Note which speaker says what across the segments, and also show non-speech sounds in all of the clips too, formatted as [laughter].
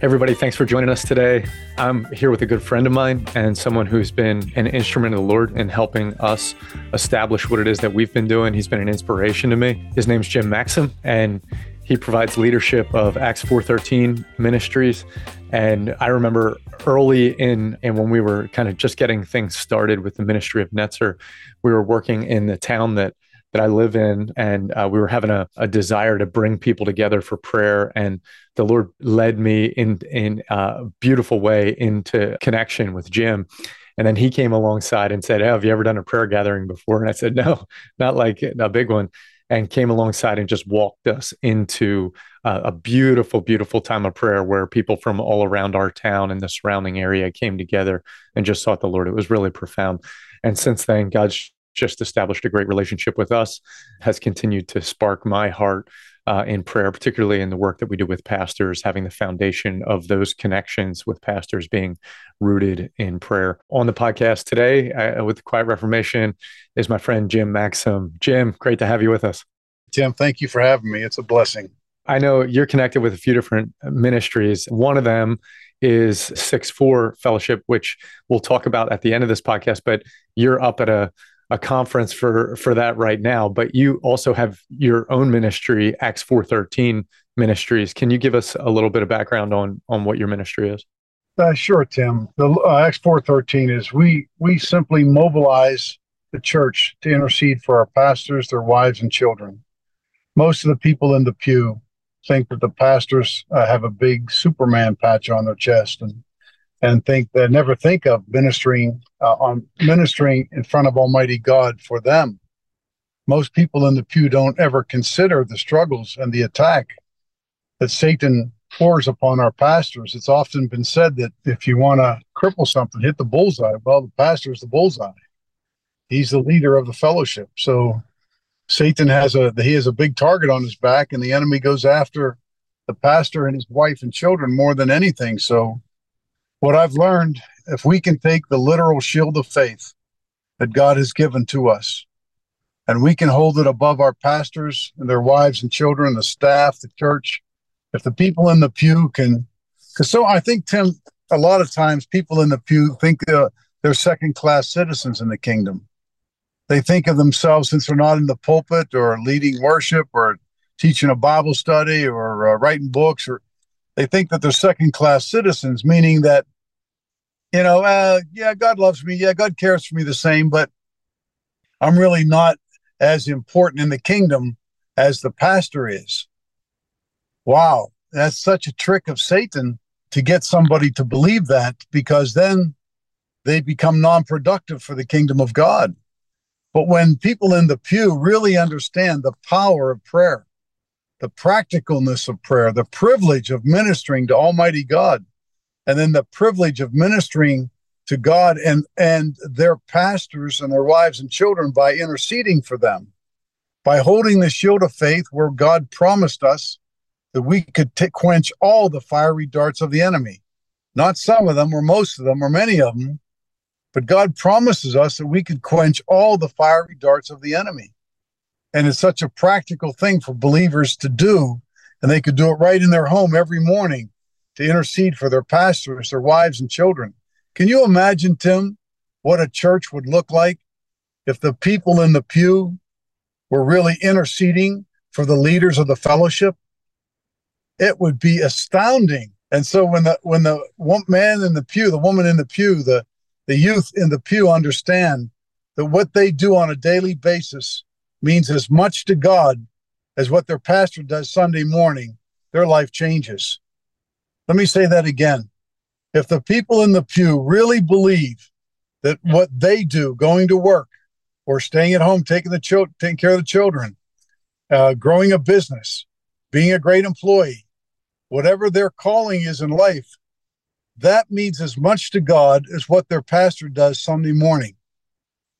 Speaker 1: Everybody, thanks for joining us today. I'm here with a good friend of mine and someone who's been an instrument of the Lord in helping us establish what it is that we've been doing. He's been an inspiration to me. His name's Jim Maxim, and he provides leadership of Acts 413 ministries. And I remember early in and when we were kind of just getting things started with the ministry of Netzer, we were working in the town that that I live in, and uh, we were having a, a, desire to bring people together for prayer, and the Lord led me in in a beautiful way into connection with Jim. And then he came alongside and said, oh, "Have you ever done a prayer gathering before?" And I said, "No, not like a big one." And came alongside and just walked us into uh, a beautiful, beautiful time of prayer where people from all around our town and the surrounding area came together and just sought the Lord. It was really profound. And since then, God's just established a great relationship with us, has continued to spark my heart uh, in prayer, particularly in the work that we do with pastors, having the foundation of those connections with pastors being rooted in prayer. On the podcast today uh, with the Quiet Reformation is my friend Jim Maxim. Jim, great to have you with us.
Speaker 2: Tim, thank you for having me. It's a blessing.
Speaker 1: I know you're connected with a few different ministries. One of them is 6 4 Fellowship, which we'll talk about at the end of this podcast, but you're up at a a conference for for that right now but you also have your own ministry acts 413 ministries. Can you give us a little bit of background on on what your ministry is?
Speaker 2: Uh, sure tim. The uh, acts 413 is we we simply mobilize the church to intercede for our pastors their wives and children. Most of the people in the pew think that the pastors uh, have a big superman patch on their chest and and think they never think of ministering uh, on ministering in front of Almighty God for them. Most people in the pew don't ever consider the struggles and the attack that Satan pours upon our pastors. It's often been said that if you want to cripple something, hit the bullseye. Well, the pastor is the bullseye. He's the leader of the fellowship. So Satan has a he has a big target on his back, and the enemy goes after the pastor and his wife and children more than anything. So what I've learned, if we can take the literal shield of faith that God has given to us, and we can hold it above our pastors and their wives and children, the staff, the church, if the people in the pew can, because so I think, Tim, a lot of times people in the pew think they're second class citizens in the kingdom. They think of themselves, since they're not in the pulpit or leading worship or teaching a Bible study or uh, writing books or they think that they're second class citizens, meaning that, you know, uh, yeah, God loves me. Yeah, God cares for me the same, but I'm really not as important in the kingdom as the pastor is. Wow, that's such a trick of Satan to get somebody to believe that because then they become non productive for the kingdom of God. But when people in the pew really understand the power of prayer, the practicalness of prayer, the privilege of ministering to Almighty God, and then the privilege of ministering to God and and their pastors and their wives and children by interceding for them, by holding the shield of faith where God promised us that we could t- quench all the fiery darts of the enemy. Not some of them, or most of them, or many of them, but God promises us that we could quench all the fiery darts of the enemy. And it's such a practical thing for believers to do. And they could do it right in their home every morning to intercede for their pastors, their wives, and children. Can you imagine, Tim, what a church would look like if the people in the pew were really interceding for the leaders of the fellowship? It would be astounding. And so when the when the one man in the pew, the woman in the pew, the the youth in the pew understand that what they do on a daily basis means as much to God as what their pastor does Sunday morning, their life changes. Let me say that again. If the people in the pew really believe that what they do, going to work or staying at home, taking the children, taking care of the children, uh, growing a business, being a great employee, whatever their calling is in life, that means as much to God as what their pastor does Sunday morning.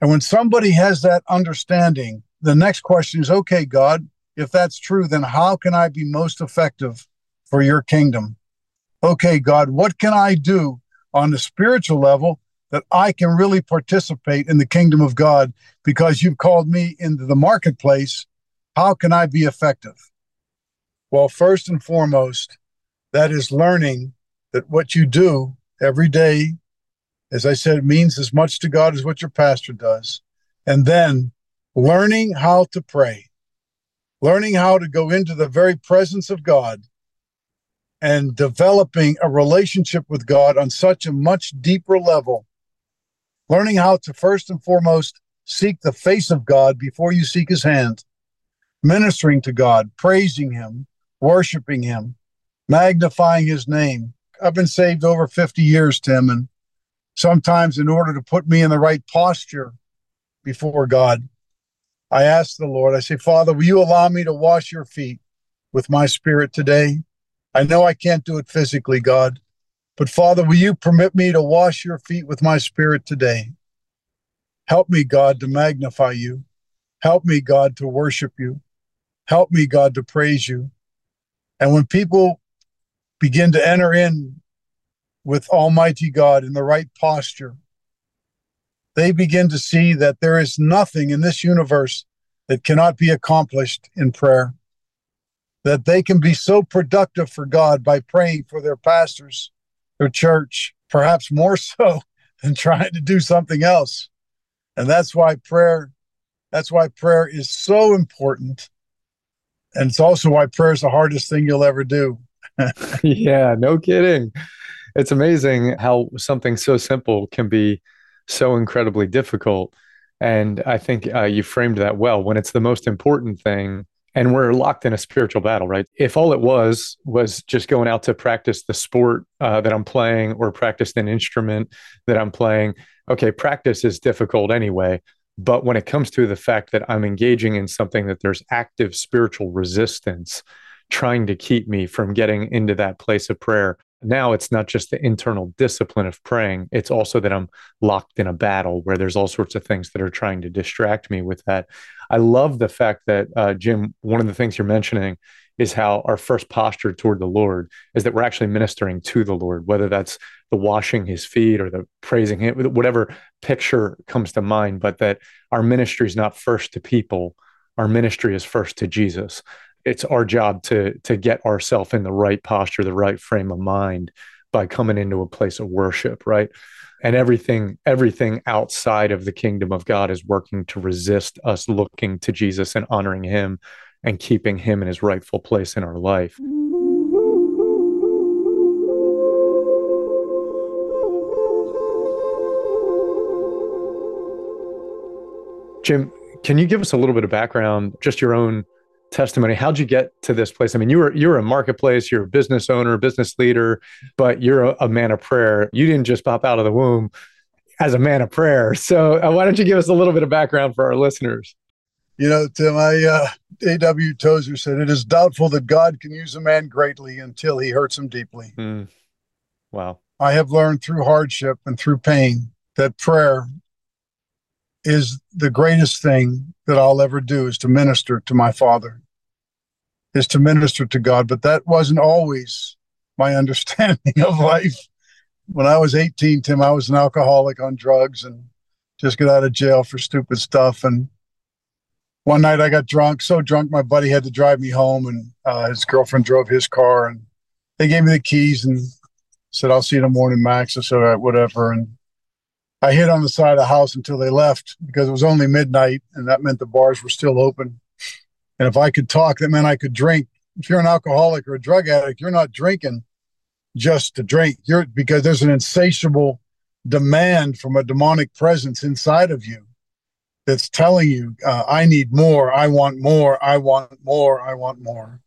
Speaker 2: And when somebody has that understanding, the next question is okay, God, if that's true, then how can I be most effective for your kingdom? Okay, God, what can I do on the spiritual level that I can really participate in the kingdom of God because you've called me into the marketplace? How can I be effective? Well, first and foremost, that is learning that what you do every day, as I said, means as much to God as what your pastor does. And then learning how to pray, learning how to go into the very presence of God and developing a relationship with God on such a much deeper level. Learning how to first and foremost seek the face of God before you seek his hand, ministering to God, praising him, worshiping him, magnifying his name. I've been saved over 50 years, Tim, and sometimes in order to put me in the right posture before God, I ask the Lord, I say, Father, will you allow me to wash your feet with my spirit today? I know I can't do it physically, God, but Father, will you permit me to wash your feet with my spirit today? Help me, God, to magnify you. Help me, God, to worship you. Help me, God, to praise you. And when people begin to enter in with Almighty God in the right posture, they begin to see that there is nothing in this universe that cannot be accomplished in prayer that they can be so productive for God by praying for their pastors, their church, perhaps more so [laughs] than trying to do something else. And that's why prayer that's why prayer is so important. And it's also why prayer is the hardest thing you'll ever do. [laughs]
Speaker 1: yeah, no kidding. It's amazing how something so simple can be so incredibly difficult. And I think uh, you framed that well. When it's the most important thing, and we're locked in a spiritual battle, right? If all it was was just going out to practice the sport uh, that I'm playing or practice an instrument that I'm playing, okay, practice is difficult anyway. But when it comes to the fact that I'm engaging in something that there's active spiritual resistance trying to keep me from getting into that place of prayer, now it's not just the internal discipline of praying it's also that i'm locked in a battle where there's all sorts of things that are trying to distract me with that. I love the fact that uh, jim one of the things you're mentioning is how our first posture toward the lord is that we're actually ministering to the lord whether that's the washing his feet or the praising him whatever picture comes to mind but that our ministry is not first to people our ministry is first to jesus it's our job to to get ourselves in the right posture, the right frame of mind by coming into a place of worship, right? And everything everything outside of the kingdom of God is working to resist us looking to Jesus and honoring him and keeping him in his rightful place in our life. Jim, can you give us a little bit of background, just your own testimony. How'd you get to this place? I mean you were you're a marketplace you're a business owner business leader but you're a, a, man of prayer. You didn't just pop out of the womb as a man of prayer. [laughs] So uh, why don't you give us a little bit of background for our listeners?
Speaker 2: You know tim i uh, aw tozer said it is doubtful that god can use a man greatly until he hurts him deeply.
Speaker 1: Mm. wow.
Speaker 2: I have learned through hardship and through pain that prayer is the greatest thing that I'll ever do is to minister to my father, is to minister to God. But that wasn't always my [laughs] understanding of life. When I was 18, Tim, I was an alcoholic on drugs and just got out of jail for stupid stuff. And one night I got drunk, so drunk my buddy had to drive me home, and uh, his girlfriend drove his car, and they gave me the keys and said, "I'll see you in the morning, Max." I said, "All right, whatever." And I hid on the side of the house until they left because it was only midnight and that meant the bars were still open. And if I could talk, that meant I could drink. If you're an alcoholic or a drug addict, you're not drinking just to drink. You're because there's an insatiable demand from a demonic presence inside of you that's telling you, uh, I need more, I want more, I want more, I want more.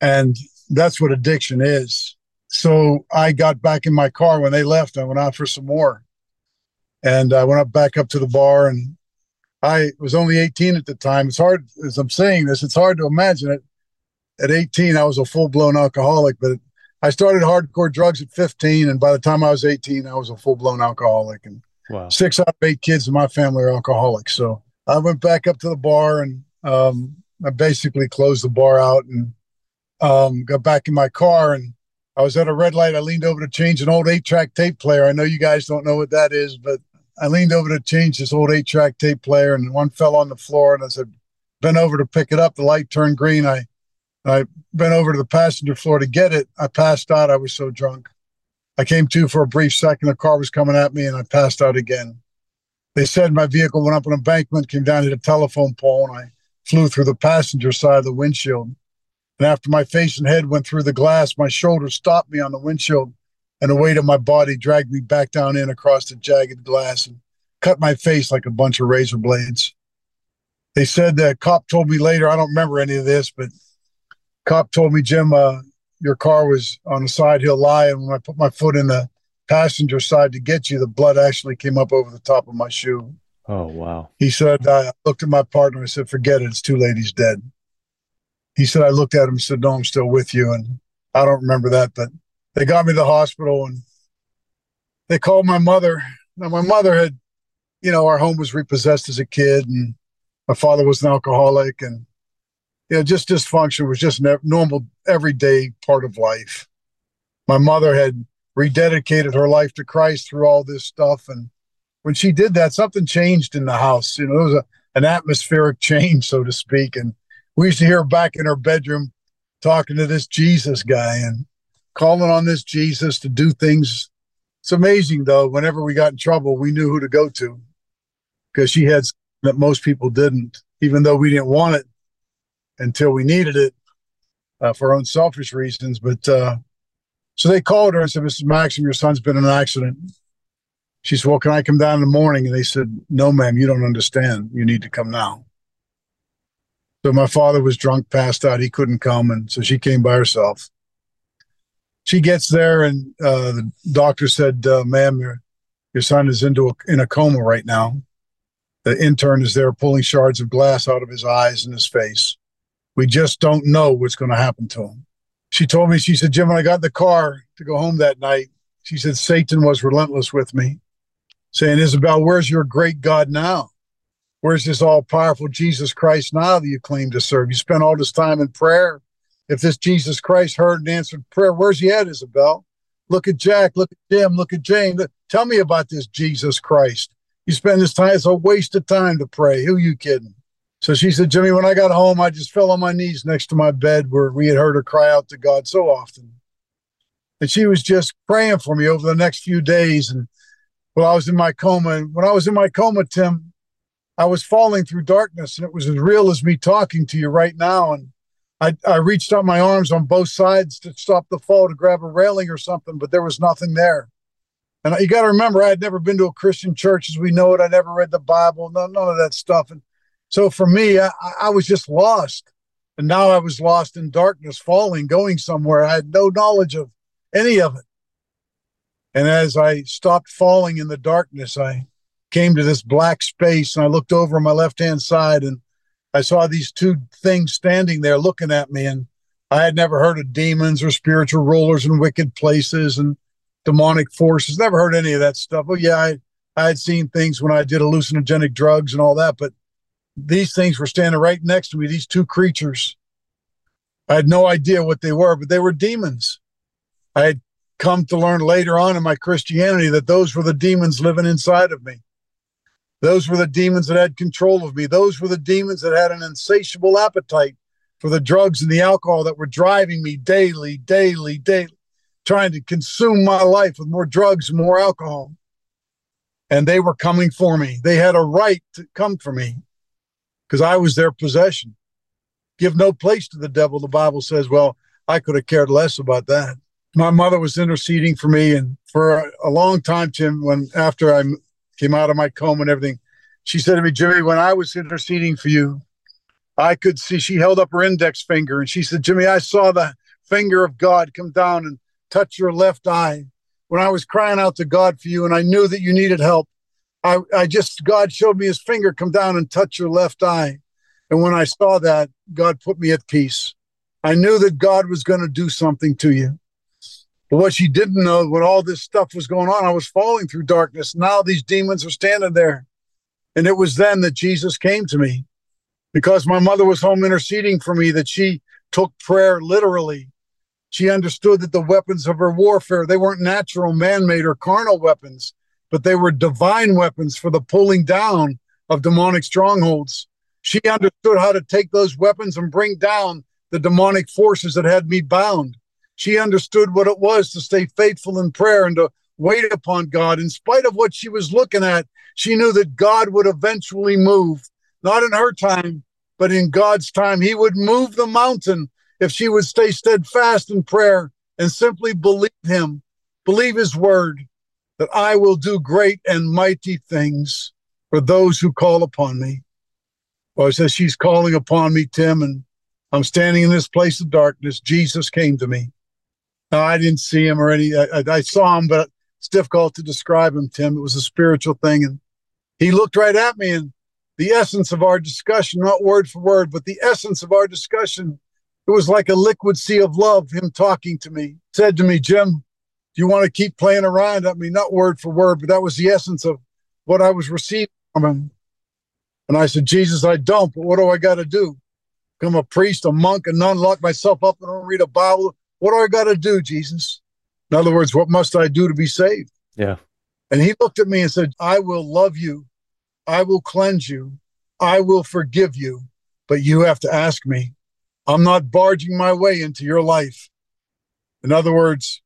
Speaker 2: And that's what addiction is. So I got back in my car when they left. I went out for some more and I went up back up to the bar and I was only 18 at the time. It's hard as I'm saying this, it's hard to imagine it. At 18, I was a full blown alcoholic, but I started hardcore drugs at 15, and by the time I was 18, I was a full blown alcoholic. And wow. six out of eight kids in my family are alcoholics. So I went back up to the bar and um, I basically closed the bar out and um, got back in my car and I was at a red light. I leaned over to change an old eight track tape player. I know you guys don't know what that is, but I leaned over to change this old eight track tape player, and one fell on the floor. And I said, bent over to pick it up. The light turned green. I I bent over to the passenger floor to get it. I passed out. I was so drunk. I came to for a brief second. The car was coming at me and I passed out again. They said my vehicle went up an embankment, came down to the telephone pole, and I flew through the passenger side of the windshield. And after my face and head went through the glass, my shoulder stopped me on the windshield, and the weight of my body dragged me back down in across the jagged glass and cut my face like a bunch of razor blades. They said the cop told me later, I don't remember any of this, but cop told me, Jim, uh, your car was on the side hill lie, and when I put my foot in the passenger side to get you, the blood actually came up over the top of my shoe.
Speaker 1: Oh, wow.
Speaker 2: He said, I looked at my partner. I said, forget it. It's too late. He's dead. He said, I looked at him and said, no, I'm still with you. And I don't remember that, but they got me to the hospital and they called my mother. Now, my mother had, you know, our home was repossessed as a kid and my father was an alcoholic and, you know, just dysfunction was just a normal, everyday part of life. My mother had rededicated her life to Christ through all this stuff. And when she did that, something changed in the house. You know, there was a, an atmospheric change, so to speak. And we used to hear her back in her bedroom talking to this Jesus guy and calling on this Jesus to do things. It's amazing, though, whenever we got in trouble, we knew who to go to because she had that most people didn't, even though we didn't want it until we needed it uh, for our own selfish reasons. But uh, so they called her and said, Mrs. Maxim, your son's been in an accident. She said, Well, can I come down in the morning? And they said, No, ma'am, you don't understand. You need to come now. So my father was drunk, passed out. He couldn't come. And so she came by herself. She gets there, and uh, the doctor said, uh, Ma'am, your, your son is into a, in a coma right now. The intern is there pulling shards of glass out of his eyes and his face. We just don't know what's going to happen to him she told me, she said, Jim, when I got in the car to go home that night, she said, Satan was relentless with me, saying, Isabel, where's your great God now? Where's this all powerful Jesus Christ now that you claim to serve? You spent all this time in prayer. If this Jesus Christ heard and answered prayer, where's he at, Isabel? Look at Jack, look at Jim, look at Jane. Tell me about this Jesus Christ. You spend this time, it's a waste of time to pray. Who you kidding? So she said, Jimmy, when I got home, I just fell on my knees next to my bed where we had heard her cry out to God so often. And she was just praying for me over the next few days. And while I was in my coma, and when I was in my coma, Tim, I was falling through darkness, and it was as real as me talking to you right now. And I, I reached out my arms on both sides to stop the fall to grab a railing or something, but there was nothing there. And you got to remember, I had never been to a Christian church as we know it. I never read the Bible, none, none of that stuff. And so for me, I, I was just lost. And now I was lost in darkness, falling, going somewhere. I had no knowledge of any of it. And as I stopped falling in the darkness, I came to this black space and I looked over my left hand side and I saw these two things standing there looking at me. And I had never heard of demons or spiritual rulers and wicked places and demonic forces. Never heard any of that stuff. Oh, yeah, I, I had seen things when I did hallucinogenic drugs and all that, but these things were standing right next to me, these two creatures. I had no idea what they were, but they were demons. I had come to learn later on in my Christianity that those were the demons living inside of me. Those were the demons that had control of me. Those were the demons that had an insatiable appetite for the drugs and the alcohol that were driving me daily, daily, daily, trying to consume my life with more drugs more alcohol. And they were coming for me. They had a right to come for me because I was their possession. Give no place to the devil, the Bible says. Well, I could have cared less about that. My mother was interceding for me, and for a long time, Tim, when after I came out of my comb and everything, she said to me, Jimmy, when I was interceding for you, I could see she held up her index finger and she said, Jimmy, I saw the finger of God come down and touch your left eye when I was crying out to God for you and I knew that you needed help. I, I just, God showed me his finger come down and touch your left eye. And when I saw that, God put me at peace. I knew that God was going to do something to you. But what she didn't know, when all this stuff was going on, I was falling through darkness. Now these demons are standing there. And it was then that Jesus came to me because my mother was home interceding for me, that she took prayer literally. She understood that the weapons of her warfare, they weren't natural, man made, or carnal weapons but they were divine weapons for the pulling down of demonic strongholds. She understood how to take those weapons and bring down the demonic forces that had me bound. She understood what it was to stay faithful in prayer and to wait upon God. In spite of what she was looking at, she knew that God would eventually move, not in her time, but in God's time. He would move the mountain if she would stay steadfast in prayer and simply believe Him, believe His word, that I will do great and mighty things for those who call upon me. Well, it says she's calling upon me, Tim, and I'm standing in this place of darkness. Jesus came to me. Now, I didn't see him or any, I, I saw him, but it's difficult to describe him, Tim. It was a spiritual thing. And he looked right at me, and the essence of our discussion, not word for word, but the essence of our discussion, it was like a liquid sea of love, him talking to me, said to me, Jim, do you want to keep playing around? I mean, not word for word, but that was the essence of what I was receiving from him. And I said, Jesus, I don't, but what do I got to do? Become a priest, a monk, a nun, lock myself up and don't read a Bible? What do I got to do, Jesus? In other words, what must I do to be saved?
Speaker 1: Yeah.
Speaker 2: And he looked at me and said, I will love you. I will cleanse you. I will forgive you. But you have to ask me. I'm not barging my way into your life. In other words,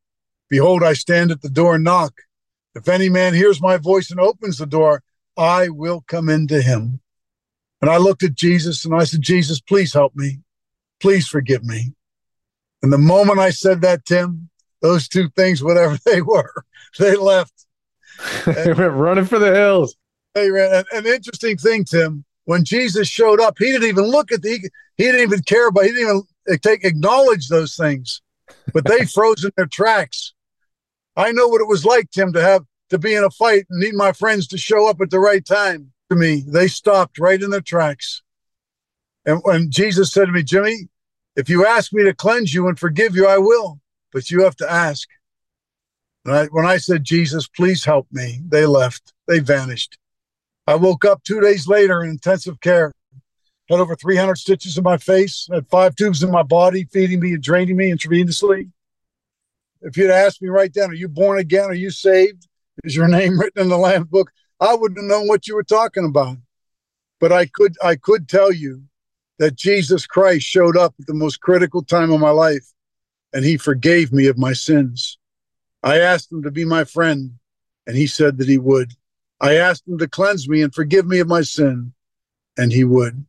Speaker 2: behold, I stand at the door and knock. If any man hears my voice and opens the door, I will come into him. And I looked at Jesus and I said, Jesus, please help me. Please forgive me. And the moment I said that, Tim, those two things, whatever [laughs] they were, they left. [laughs]
Speaker 1: they went running for the hills.
Speaker 2: They ran. An, an interesting thing, Tim, when Jesus showed up, he didn't even look at the, he didn't even care about, he didn't even eh, take, acknowledge those things, but they [laughs] froze in their tracks. I know what it was like, Tim, to have, to be in a fight and need my friends to show up at the right time to me. They stopped right in their tracks. And when Jesus said to me, Jimmy, if you ask me to cleanse you and forgive you, I will, but you have to ask. I, when I said, Jesus, please help me, they left. They vanished. I woke up two days later in intensive care, had over 300 stitches in my face, had five tubes in my body, feeding me and draining me intravenously. If you'd asked me right then, are you born again? Are you saved? Is your name [laughs] written in the Lamb book? I wouldn't have known what you were talking about. But I could I could tell you that Jesus Christ showed up at the most critical time of my life and he forgave me of my sins. I asked him to be my friend and he said that he would. I asked him to cleanse me and forgive me of my sin and he would.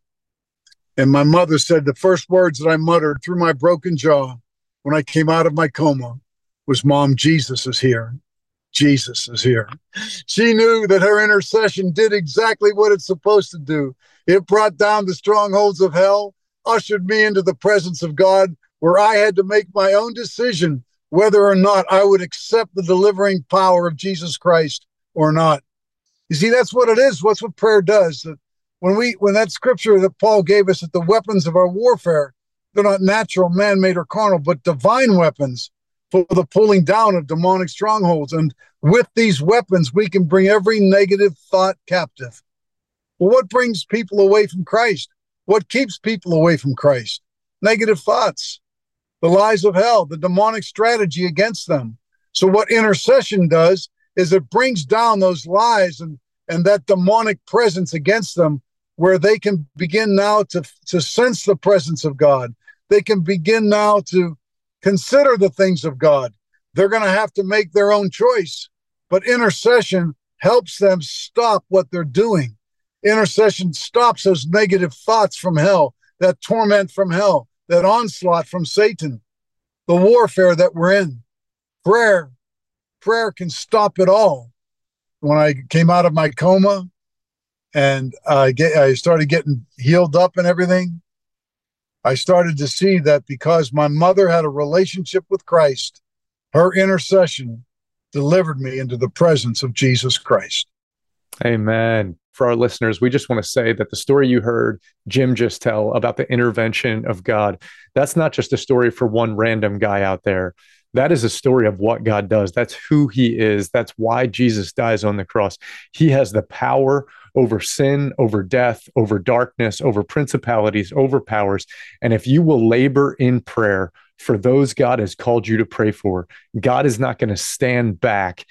Speaker 2: And my mother said the first words that I muttered through my broken jaw when I came out of my coma was, Mom, Jesus is here. Jesus is here. She knew that her intercession did exactly what it's supposed to do. It brought down the strongholds of hell, ushered me into the presence of God, where I had to make my own decision whether or not I would accept the delivering power of Jesus Christ or not. You see, that's what it is. What's what prayer does. When we when that scripture that Paul gave us that the weapons of our warfare, they're not natural, man-made, or carnal, but divine weapons for the pulling down of demonic strongholds. And with these weapons, we can bring every negative thought captive. Well, what brings people away from Christ? What keeps people away from Christ? Negative thoughts, the lies of hell, the demonic strategy against them. So, what intercession does is it brings down those lies and, and that demonic presence against them, where they can begin now to, to sense the presence of God. They can begin now to consider the things of God. They're going to have to make their own choice, but intercession helps them stop what they're doing. Intercession stops those negative thoughts from hell, that torment from hell, that onslaught from Satan, the warfare that we're in. Prayer, prayer can stop it all. When I came out of my coma and I get, I started getting healed up and everything, I started to see that because my mother had a relationship with Christ, her intercession delivered me into the presence of Jesus Christ.
Speaker 1: Amen. For our listeners, we just want to say that the story you heard Jim just tell about the intervention of God, that's not just a story for one random guy out there. That is a story of what God does. That's who he is. That's why Jesus dies on the cross. He has the power over sin, over death, over darkness, over principalities, over powers. And if you will labor in prayer for those God has called you to pray for, God is not going to stand back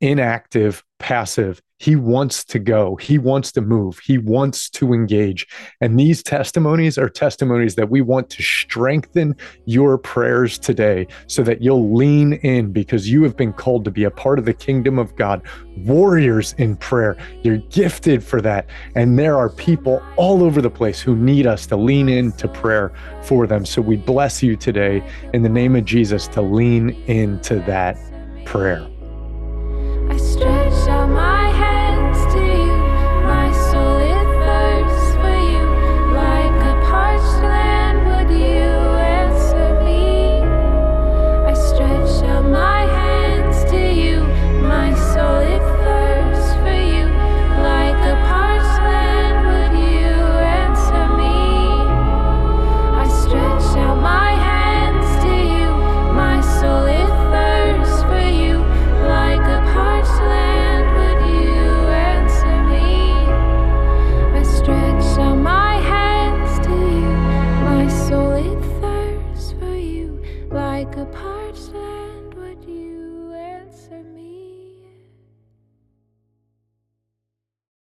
Speaker 1: inactive, passive. He wants to go. He wants to move. He wants to engage. And these testimonies are testimonies that we want to strengthen your prayers today so that you'll lean in because you have been called to be a part of the kingdom of God, warriors in prayer. You're gifted for that. And there are people all over the place who need us to lean into prayer for them. So we bless you today in the name of Jesus to lean into that prayer.